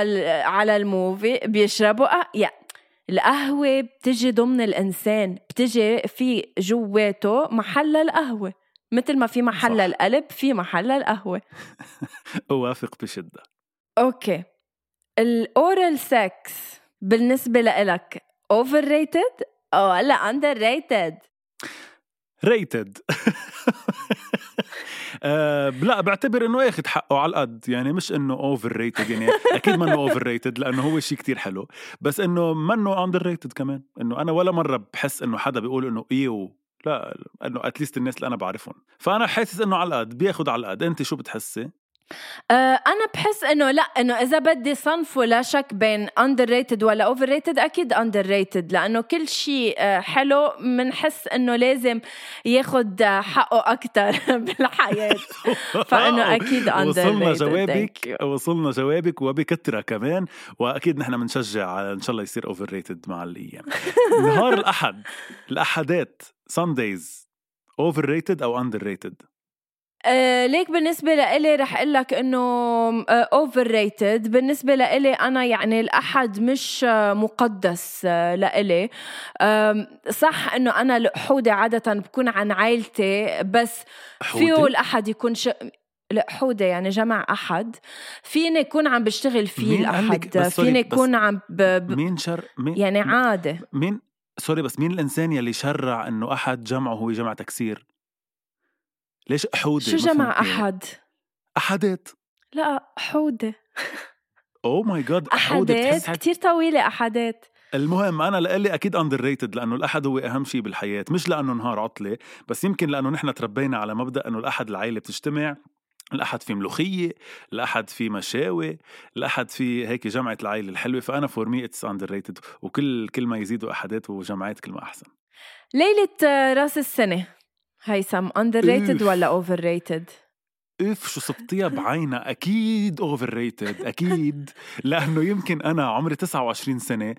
على ال movie بيشربوا قهوة يعني القهوة بتجي ضمن الإنسان بتجي في جواته محل القهوة. مثل ما في محل القلب في محل القهوة. أوافق بشدة. Okay. ال oral sex بالنسبة لإلك overrated ولا under rated أه لا بعتبر إنه اخذ حقه على القد يعني مش إنه overrated يعني أكيد منه overrated لأنه هو شيء كتير حلو. بس إنه منه underrated كمان. إنه أنا ولا مرة بحس إنه حدا بيقول إنه ew لا إنه at least الناس اللي أنا بعرفهم. فأنا حاسس إنه على القد بياخد على القد أنت شو بتحسي؟ أنا بحس إنه لا إنه إذا بدي صنفه لا شك بين underrated ولا overrated أكيد underrated لأنه كل شيء أه حلو بنحس إنه لازم ياخذ حقه أكثر بالحياة. فإنه أكيد underrated وصلنا جوابك وصلنا جوابك وبكثره كمان. وأكيد نحن بنشجع على إن شاء الله يصير overrated مع الأيام. نهار الأحد الأحدات Sundays overrated أو underrated آه ليك بالنسبة لإلي رح أقول لك إنه over آه rated بالنسبة لإلي أنا يعني الأحد مش آه مقدس لإلي. صح إنه أنا الحودة عادة بكون عن عائلتي بس فيه الأحد يكون ش... الحودة يعني جمع أحد. فيني يكون عم بشتغل فيه الأحد. فيني يكون عم ب... ب... مين شر مين يعني عادة. مين sorry بس مين الإنسان يلي شرع إنه أحد جمعه هو جمع تكسير؟ ليش حودة؟ شو جمع أحد؟ أحدات. لا حودة. oh my God أحدات؟ كثير طويلة أحدات. المهم أنا لإلي أكيد underrated لأنه الأحد هو أهم شيء بالحياة. مش لأنه نهار عطلة بس يمكن لأنه نحن تربينا على مبدأ إنه الأحد العائلة بتجتمع. الأحد في ملوخية الأحد في مشاوي الأحد في هيك جمعة العائلة الحلوة. فأنا for me it's underrated وكل كل ما يزيدوا أحدات وجمعات كل ما أحسن. ليلة رأس السنة. هيثم underrated ولا overrated؟ اف شو صبتيها بعينها أكيد overrated أكيد. لأنه يمكن أنا عمري 29 سنة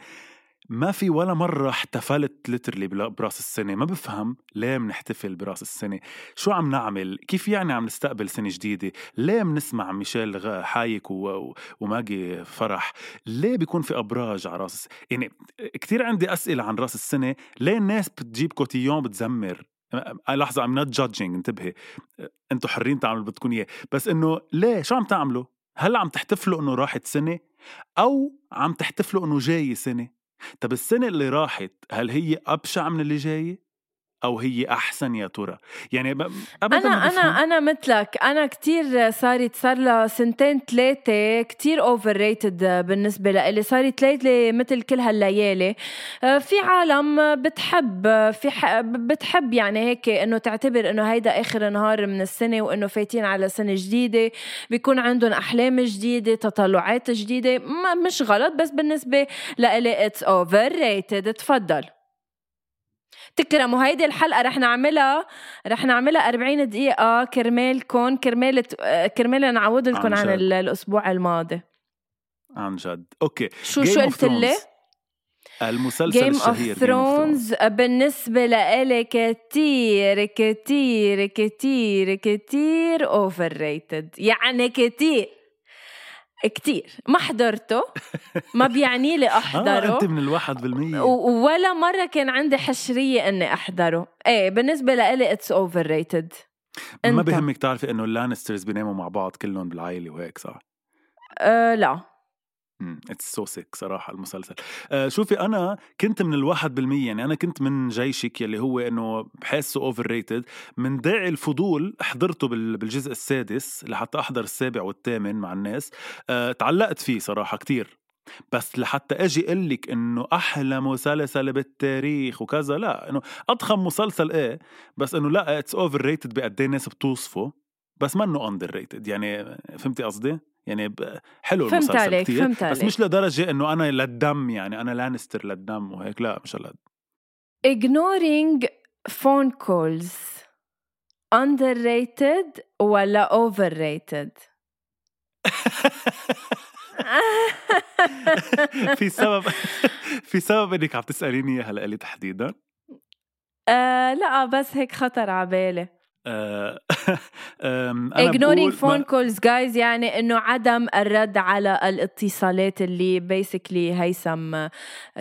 ما في ولا مرة احتفلت literally براس السنة. ما بفهم ليه بنحتفل براس السنة؟ شو عم نعمل؟ كيف يعني عم نستقبل سنة جديدة؟ ليه بنسمع ميشيل حايك و... وماجي فرح؟ ليه بيكون في أبراج على راس يعني كتير عندي أسئلة عن راس السنة. ليه الناس بتجيب cotillons بتزمر؟ لحظة I'm not judging انتبهي أنتوا حرين تعملوا اللي بدكم إياه بس إنه ليه شو عم تعملوا؟ هل عم تحتفلوا إنه راحت سنة أو عم تحتفلوا إنه جاي سنة؟ طب السنة اللي راحت هل هي أبشع من اللي جاية؟ أو هي أحسن يا ترى؟ يعني ابدا أنا أنا أنا مثلك. أنا كثير صارت صار لها سنتين ثلاثة كثير overrated بالنسبة لإلي صارت ليله مثل كل هالليالي. آه، في عالم بتحب في بتحب يعني هيك إنه تعتبر إنه هيدا آخر نهار من السنة وإنه فايتين على سنة جديدة. بيكون عندهم أحلام جديدة تطلعات جديدة. مش غلط بس بالنسبة لإلي it's overrated تفضل. تكرموا. هيدي الحلقة رح نعملها رح نعملها 40 دقيقة. كرمالكم كرمال كرمال نعوض لكم عن, عن الأسبوع الماضي. عن جد. okay. شو شو قلت لي؟ المسلسل Game الشهير of Thrones بالنسبة لإلي كتير كتير كتير كتير overrated يعني كتير. كتير. ما حضرته ما بيعني لي أحضره. آه أنت من الواحد بالمية. ولا مرة كان عندي حشرية إني أحضره. إيه بالنسبة لإلي it's overrated ما بهمك تعرفي إنه ال Lannisters بيناموا مع بعض كلهم بالعائلة وهيك صح؟ أه لا. it's so sick صراحة المسلسل. آه شوفي أنا كنت من الواحد بالمية يعني أنا كنت من جيشك يلي هو إنه بحسه overrated من داعي الفضول حضرته بالجزء السادس لحتى أحضر السابع والثامن مع الناس. آه تعلقت فيه صراحة كتير. بس لحتى أجي أقول لك إنه أحلى مسلسل بالتاريخ وكذا لا إنه أضخم مسلسل إيه بس إنه لا it's overrated بقد إيه الناس بتوصفه. بس منه underrated يعني فهمتي قصدي؟ يعني حلو فهمت المسلسل عليك كتير فهمت بس مش لدرجة إنه أنا للدم يعني أنا Lannister للدم وهيك لا مش هالقد ignoring phone calls underrated ولا overrated في سبب في سبب إنك عم تسأليني إياها لإلي تحديدا؟ آه لا بس هيك خطر على بالي. آه، ignoring phone calls guys يعني إنه عدم الرد على الاتصالات اللي بيسكلي هيثم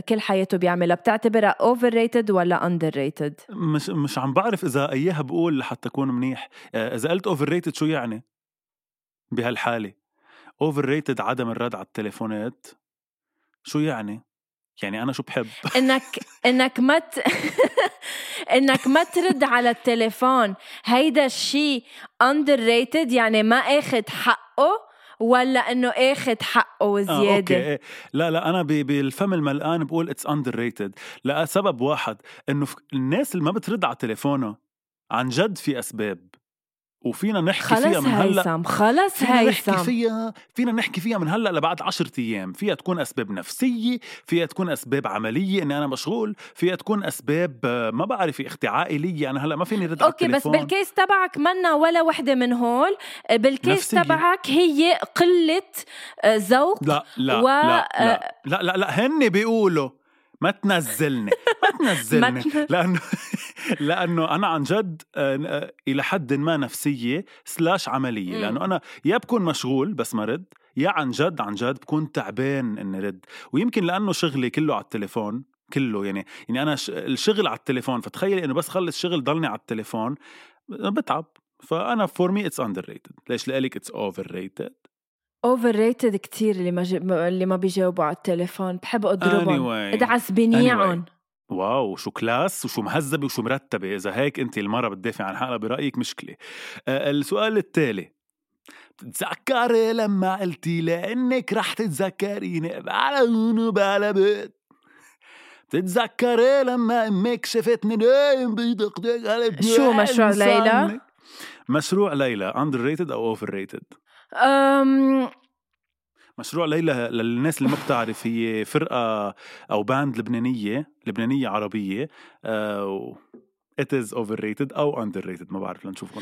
كل حياته بيعملها. بتعتبرها overrated ولا underrated مش مش عم بعرف إذا اياها بقول لحتى اكون منيح. آه، إذا قلت overrated شو يعني؟ بهالحالة. overrated عدم الرد على التليفونات شو يعني؟ يعني أنا شو بحب؟ إنك إنك ما ت... إنك ما ترد على التليفون هيدا الشيء underrated يعني ما أخذ حقه ولا إنه أخذ حقه وزياده آه، okay. إيه. لا لا أنا بالفم الملآن بقول it's underrated لسبب واحد إنه الناس اللي ما بترد على تليفونها عن جد في أسباب وفينا نحكي فيها من هلأ هيثم خلص فينا هيثم. نحكي فيها فينا نحكي فيها من هلأ لبعد عشرة أيام. فيها تكون أسباب نفسية فيها تكون أسباب عملية إني أنا مشغول فيها تكون أسباب آه، ما بعرف أختي عائليه أنا هلأ ما فيني رد okay بس بال case تبعك منا ولا وحدة من هول. بال case تبعك هي قلة آه، ذوق لا لا, و... لا, لا. لا لا لا هن بيقولوا. ما تنزلني ما تنزلني. لأنه لأنه أنا عن جد آه، إلى حد ما نفسية slash عملية. لأنه أنا يا بكون مشغول بس ما رد يا عن جد عن جد بكون تعبان إني رد. ويمكن لأنه شغلي كله على التليفون كله يعني يعني أنا الشغل على التليفون فتخيلي إنه بس خلص شغل ضلني على التليفون بتعب. فأنا for me it's underrated ليش؟ لك it's overrated overrated كثير اللي ما جي... اللي ما بيجاوبوا على التليفون. بحب أضربهم. Anyway. أدعس بنيعهم. Anyway. wow شو classe وشو مهذبة وشو مرتبة. إذا هيك أنت المرة بتدافع عن حالها برأيك مشكلة. آه السؤال التالي. بتتذكري لما قلتي لي انك رح تتذكريني؟ على بلا بيت. تتذكري لما أمك شافتني نايم بيدقدق على شو مشروع ليلى؟ مشروع ليلى. underrated أو overrated؟ أم... مشروع ليلى للناس اللي ما بتعرف هي فرقة أو باند لبنانية لبنانية عربية uh, it is overrated أو underrated ما بعرف لنشوف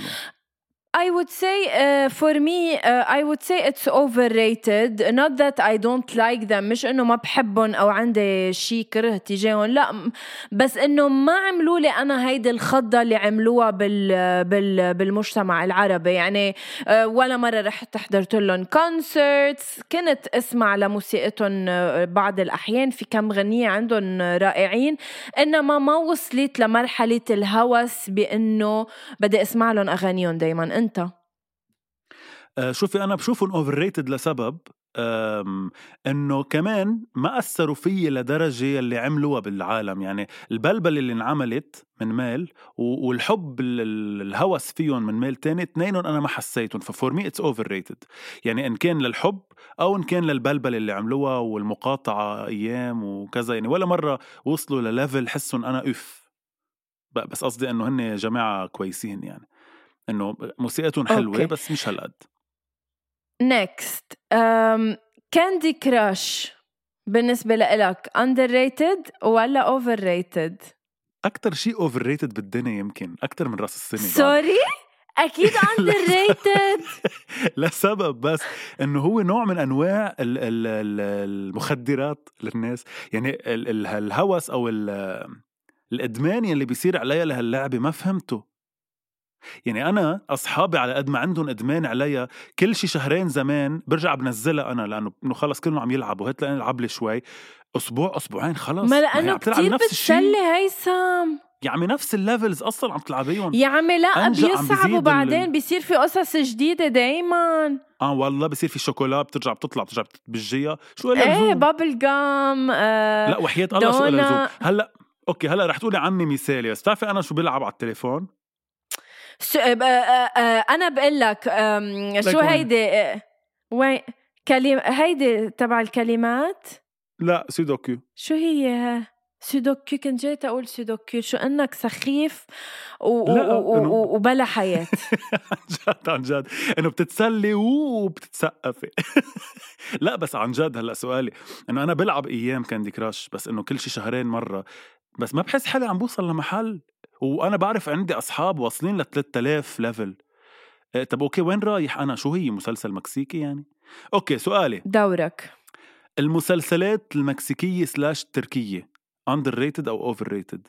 I would say uh, for me uh, I would say it's overrated. Not that I don't like them. مش إنه ما بحبهم أو عندي شيء كره تجاههم. لا بس إنه ما عملوا لي أنا هيدي الخضة اللي عملوها بال بال بالمجتمع العربي. يعني uh, ولا مرة رحت حضرت لهم concerts كنت أسمع لموسيقتهم uh, بعض الأحيان. في كم غنية عندهم رائعين. إنما ما وصلت لمرحلة الهوس بإنه بدي أسمع لهم أغانيهم دائما أنت؟ آه، شوفي أنا بشوفهم overrated لسبب إنه كمان ما أثروا فيي لدرجة اللي عملوها بالعالم. يعني البلبله اللي انعملت من ميل والحب الهوس فيهم من ميل تاني اثنينهم أنا ما حسيتهم. ف for me it's overrated يعني إن كان للحب أو إن كان للبلبله اللي عملوها والمقاطعة أيام وكذا. يعني ولا مرة وصلوا ل level حسهم أنا if بس قصدي إنه هن جماعة كويسين يعني. إنه موسيقتهم حلوة okay. بس مش هالقد. next Candy Crush بالنسبة لإلك underrated ولا overrated أكثر شيء overrated بالدنيا يمكن أكثر من رأس السنة sorry أكيد underrated لسبب بس إنه هو نوع من أنواع المخدرات للناس. يعني الهوس أو الإدمان اللي بيصير عليها لهاللعبة ما فهمته. يعني أنا أصحابي على قد ما عندهم إدمان عليها كل شي شهرين زمان برجع بنزلها أنا لأنه إنه خلص كلهم عم يلعبوا هات لأني ألعب لي شوي. أسبوع أسبوعين خلص. ما لأنه كثير بتسلي هيثم. يا عمي نفس الليفلز أصلا عم تلعبيهم. يا عمي لا بيصعب وبعدين ال... بيصير في قصص جديدة دايما. آه والله بصير في شوكولا بترجع بتطلع بترجع بتبجيها شو قال إيه بابل جام آه لا وحياة الله شو قال هلأ okay هلأ رح تقولي عني مثالي بس بتعرفي أنا شو بلعب على التليفون؟ أنا بقول لك شو هيدي وين؟ كلمة هيدي تبع الكلمات؟ لا سودوكو شو هي؟ سودوكو كنت جاي أقول سودوكو شو أنك سخيف و... و... و... وبلا حياة. عن جد عن جد. إنه بتتسلي وبتتسقفي لا بس عن جد هلأ سؤالي. إنه أنا بلعب أيام Candy Crush بس إنه كل شي شهرين مرة. بس ما بحس حالي عم بوصل لمحل وأنا بعرف عندي أصحاب واصلين ل 3000 level إيه طب okay وين رايح أنا؟ شو هي مسلسل مكسيكي يعني؟ okay سؤالي. دورك. المسلسلات المكسيكية slash تركية underrated أو overrated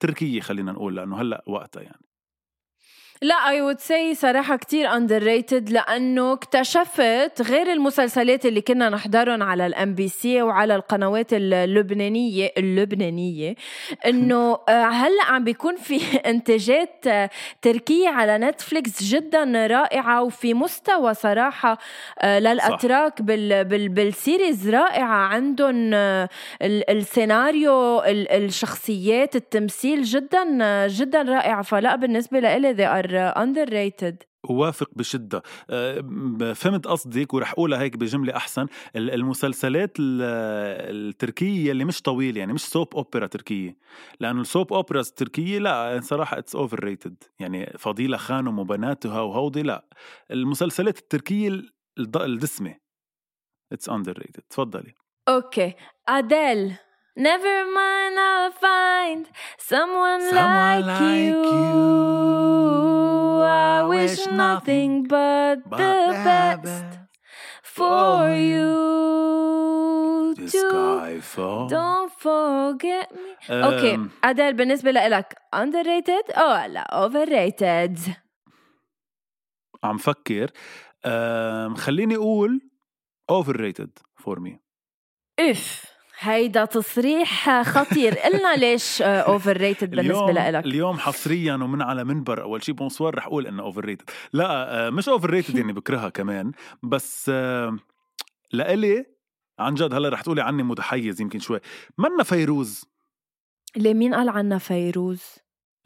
تركية خلينا نقول لأنه هلأ وقتها يعني. لا I would say صراحة كتير underrated لأنه اكتشفت غير المسلسلات اللي كنا نحضرهم على ال MBC وعلى القنوات اللبنانيه اللبنانية. إنه آه، هلأ عم بيكون في إنتاجات آه، تركية على Netflix جدا رائعة وفي مستوى صراحة آه، للأتراك بال بال بال series رائعة. عندهم السيناريو الشخصيات التمثيل جدا جدا رائعه فلا بالنسبة لإلي they are underrated. وافق بشدة. آه، فهمت قصدك ورح أقولها هيك بجملة أحسن. المسلسلات التركية اللي مش طويلة يعني مش soap opera تركية. لأنه ال soap opera التركية لا صراحة it's overrated يعني فضيلة خانم وبناتها وهودي لا. المسلسلات التركية الدسمة. it's underrated تفضلي. okay. أديل. Never mind, I'll find someone, someone like, like you. you. I wish nothing but, but the best, best for you. The sky fall. Don't forget me. Um, okay أديل بالنسبة لك underrated أو لا overrated؟ عم فكر خليني أقول overrated for me. If هيدا تصريح خطير. قلنا ليش overrated بالنسبة لك اليوم حصريا ومن على منبر أول شيء bonsoir رح أقول إنه overrated لا آه، مش overrated يعني بكرهها كمان بس آه، لإلي عن جد هلأ رح تقولي عني متحيز يمكن شوي. منا فيروز. ليه مين قال عنا فيروز؟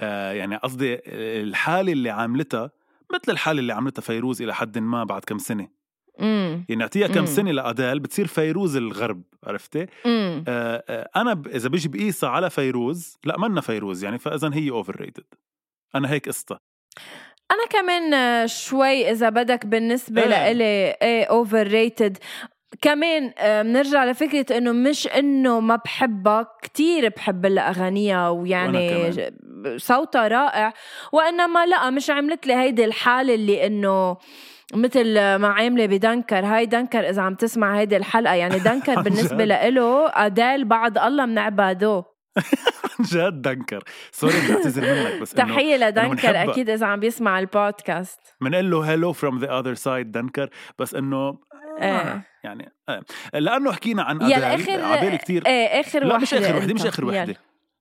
آه يعني قصدي الحالة اللي عاملتها مثل الحالة اللي عملتها فيروز إلى حد ما بعد كم سنة. امم. يعني اعطيها كم مم. سنة لأديل بتصير فيروز الغرب عرفتي؟ امم. آه آه أنا ب... إذا بيجي بقيسها على فيروز لا منا فيروز يعني فاذا هي overrated أنا هيك قصتها. أنا كمان آه، شوي إذا بدك بالنسبة إيه. لإلي إيه overrated كمان آه، بنرجع لفكرة إنه مش إنه ما بحبها كتير بحب لها اغانيها ويعني صوتها رائع وإنما لا مش عملت لي هيدي الحالة اللي إنه مثل ما عاملة بدنكر هاي دنكر إذا عم تسمع هيدي الحلقة يعني دنكر جد؟ لإله أدال بعد الله من عباده عن جد دنكر sorry بدي اعتذر منك بس تحية لدنكر. أكيد إذا عم بيسمع البودكاست بنقول له hello from the other side دنكر بس إنه إيه. يعني آه. لأنه حكينا عن ادال آخر عبالي كثير إيه آخر لا وحدة مش آخر وحدة مش. آخر. وحدة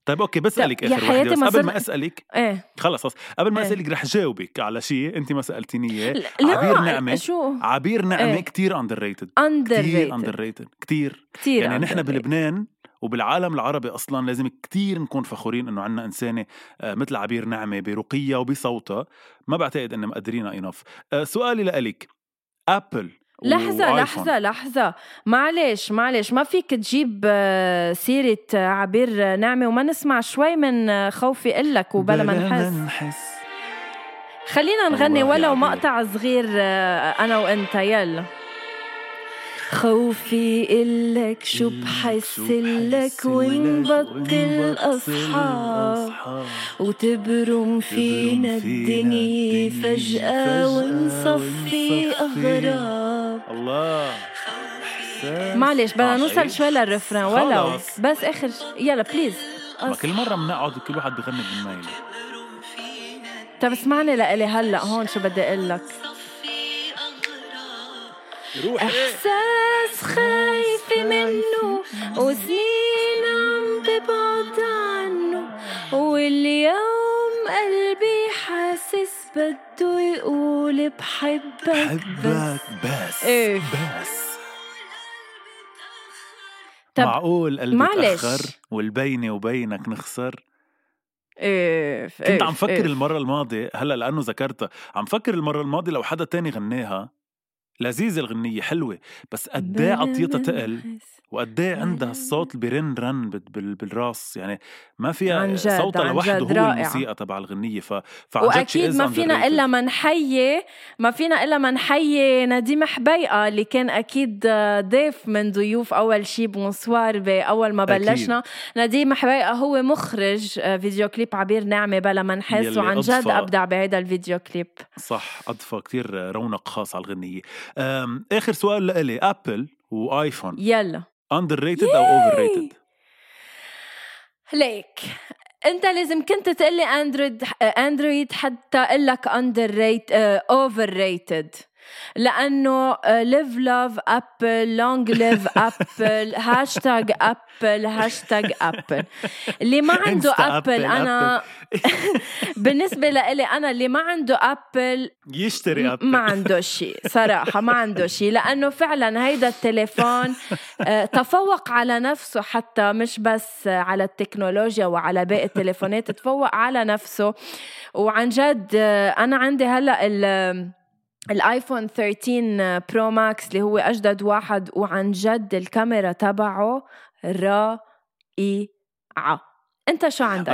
طيب okay بسالك يا آخر وحده بس قبل ما أسألك إيه. خلص خلص. قبل ما إيه. أسألك رح جاوبك على شيء أنت ما سألتيني إياه. لا عبير نعمة شو؟ عبير نعمة إيه. كثير underrated كثير under rated كثير كثير يعني نحن. بلبنان وبالعالم العربي أصلا لازم كتير نكون فخورين إنه عنا إنسانة آه، مثل عبير نعمة برقيها وبصوتها. ما بعتقد انه مقدرينها enough سؤالي لإلك. ابل لحظة. لحظة لحظة. معلش معلش. ما فيك تجيب آه، سيرة آه، عبير نعمة وما نسمع شوي من آه، خوفي إلك وبلا ما نحس. خلينا نغني ولو. مقطع صغير آه، أنا وأنت. يلا. خوفي إلك شو بحس لك ونبطل أصحاب وتبرم فينا الدنيا فجأة ونصفي أغراب الله. معلش بدنا. نوصل شوي للرفران. ولو. بس آخر يلا بليز ما كل مرة بنقعد كل واحد بغني بالميل طب اسمعني لإلي هلأ هون شو بدي أقول لك. روح إحساس خايفة. منه وسنين عم ببعد عنه واليوم قلبي بده يقول بحبك بس بحبك بس. إيه. بس. طب معقول قلبي. تأخر والبينة وبينك نخسر؟ إيه كنت عم فكر المرة الماضية هلأ لأنه ذكرتها عم فكر المرة الماضية لو حدا تاني غناها؟ لذيذة الغنية حلوة بس قد إيه عطيتها تقل؟ وقد إيه عندها الصوت اللي بيرن رن بال- بال- بالراس يعني ما فيها صوتها لوحده هو رائعة. الموسيقى تبع الغنية ف وأكيد ما فينا. إلا ما نحيي ما فينا إلا ما نحيي نديم حبيقة اللي كان أكيد ضيف من ضيوف أول شي bonsoir باول ما أكيد. بلشنا. نديم حبيقة هو مخرج آه، فيديو كليب عبير نعمه بلا ما نحس وعن جد أبدع بهذا الفيديو كليب. صح أضفى كتير رونق خاص على الغنية. آخر سؤال لإلي. Apple و iPhone يلا. underrated أو overrated ليك. أنت لازم كنت تقلي Android Android حتى أقول لك underrated overrated لأنه live love Apple long live Apple hashtag Apple hashtag Apple اللي ما عنده Apple أنا بالنسبة لإلي أنا اللي ما عنده Apple يشتري Apple ما عنده شيء صراحة ما عنده شيء لأنه فعلا هيدا التليفون آه، تفوق على نفسه حتى مش بس على التكنولوجيا وعلى باقي التليفونات تفوق على نفسه. وعن جد آه، أنا عندي هلأ ال ال iPhone 13 Pro Max اللي هو أجدد واحد وعن جد الكاميرا تبعه رائعة. أنت شو عندك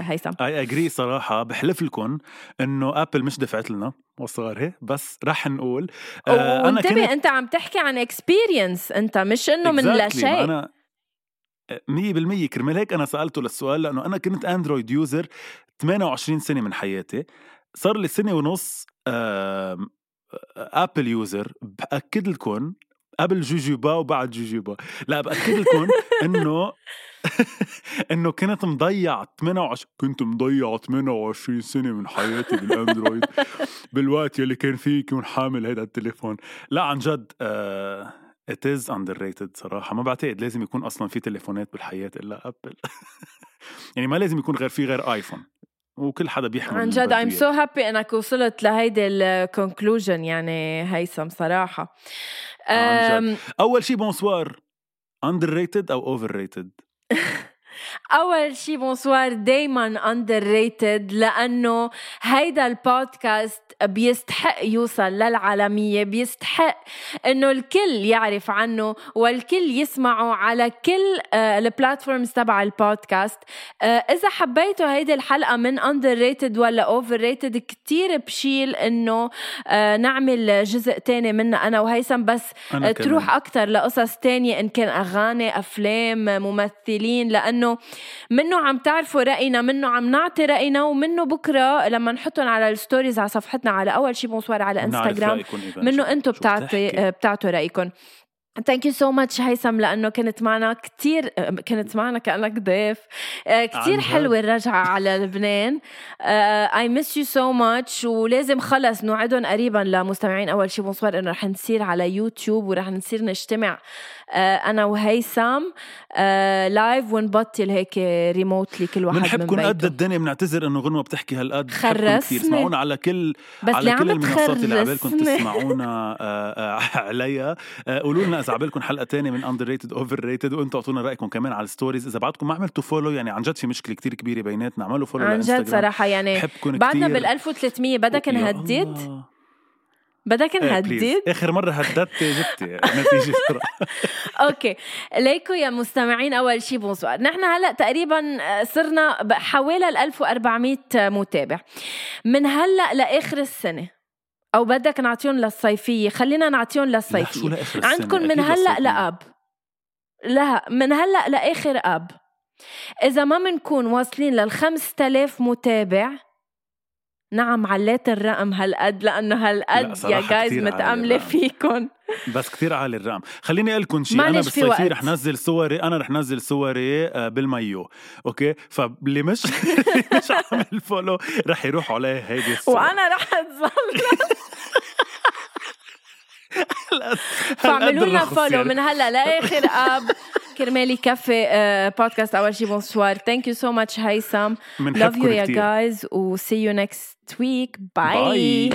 هيثم؟ I agree صراحة. بحلف لكم إنه Apple مش دفعت لنا مصاري بس رح نقول. آه، وانتبه كنت- أنت عم تحكي عن experience أنت مش إنه من لا شيء أنا 100% كرمال هيك أنا سألته للسؤال لأنه أنا كنت Android user 28 سنة من حياتي. صار لي سنة ونص Apple user بأكد لكم قبل جوجوبا وبعد جوجوبا. لا بأكد لكم إنه إنه كنت مضيع 28 كنت مضيع 28 سنة من حياتي بال Android. بالوقت يلي كان فيه يكون حامل هذا التليفون. لا عن جد آه it is underrated صراحة. ما بعتقد لازم يكون أصلا في تليفونات بالحياة إلا Apple يعني ما لازم يكون غير في غير iPhone وكل حدا بيحمل عن جد I'm so happy إنك وصلت لهيدي ال conclusion يعني هيثم صراحة. عن أم، أول شي bonsoir underrated أو overrated أول شي bonsoir دايما underrated لأنه هيدا البودكاست بيستحق يوصل للعالمية بيستحق إنه الكل يعرف عنه والكل يسمعه على كل آه، ال platforms تبع البودكاست آه، إذا حبيتوا هيدي الحلقة من underrated ولا overrated كثير possible إنه آه، نعمل جزء تاني منها أنا وهيثم بس أنا تروح. أكثر لقصص تانية إن كان أغاني أفلام ممثلين لأنه منه. عم تعرفوا رأينا منه عم نعطي رأينا ومنه بكرة لما نحطهم على ال stories على صفحتنا على أول شيء bonsoir على إنستغرام منه أنتم بتعطي بتعطوا رأيكم. thank you so much هيثم لأنه كنت معنا كثير كنت معنا كأنك ضيف. آه، كثير حلوة الرجعة على لبنان. I miss you so much ولازم خلص نوعدهم قريبا لمستمعين أول شيء bonsoir إنه رح نصير على يوتيوب ورح نصير نجتمع أنا وهيثم live آه، ونبطل هيك remotely كل واحد بنحب نكون قد الدنيا بنعتذر إنه غنوة بتحكي هالقد خرسنا اسمعونا على كل بس على كل المنصات اللي عبالكم تسمعونا عليها. قولوا لنا إذا عبالكم حلقة تانية من underrated overrated وأنتم أعطونا رأيكم كمان على ال stories إذا بعدكم ما عملتوا follow يعني عن جد في مشكلة كتير كبيرة بيناتنا. اعملوا follow عن جد صراحة يعني بعدنا بال 1300 بدك نهدد. بدك نهدد آخر مرة هددت جبتي. نتيجه okay. ليكو يا مستمعين. أول شيء bonsoir. نحن هلأ تقريبا صرنا حوالي ال 1400 متابع. من هلأ لآخر السنة. أو بدك نعطيهم للصيفية. خلينا نعطيهم للصيفية. عندكم من هلأ لأب. لا من هلأ لآخر أب. إذا ما بنكون واصلين لل 5000 متابع نعم عليت الرقم هالقد لأنه هالقد يا guys متأملة فيكم بس كثير عالي الرقم. خليني أقول لكم شيء أنا بالصيفيه رح نزل صوري أنا رح نزل صوري آه، بالمايو okay؟ فاللي مش مش عامل follow رح يروحوا عليه هيدي الصور وأنا رح أتظلم. فاعملوا لنا follow من هلأ لآخر أب. كرمال يكفي بودكاست اول شي bonsoir thank you so much هيثم لاف يو يا جايز و سي يو نيكست ويك باي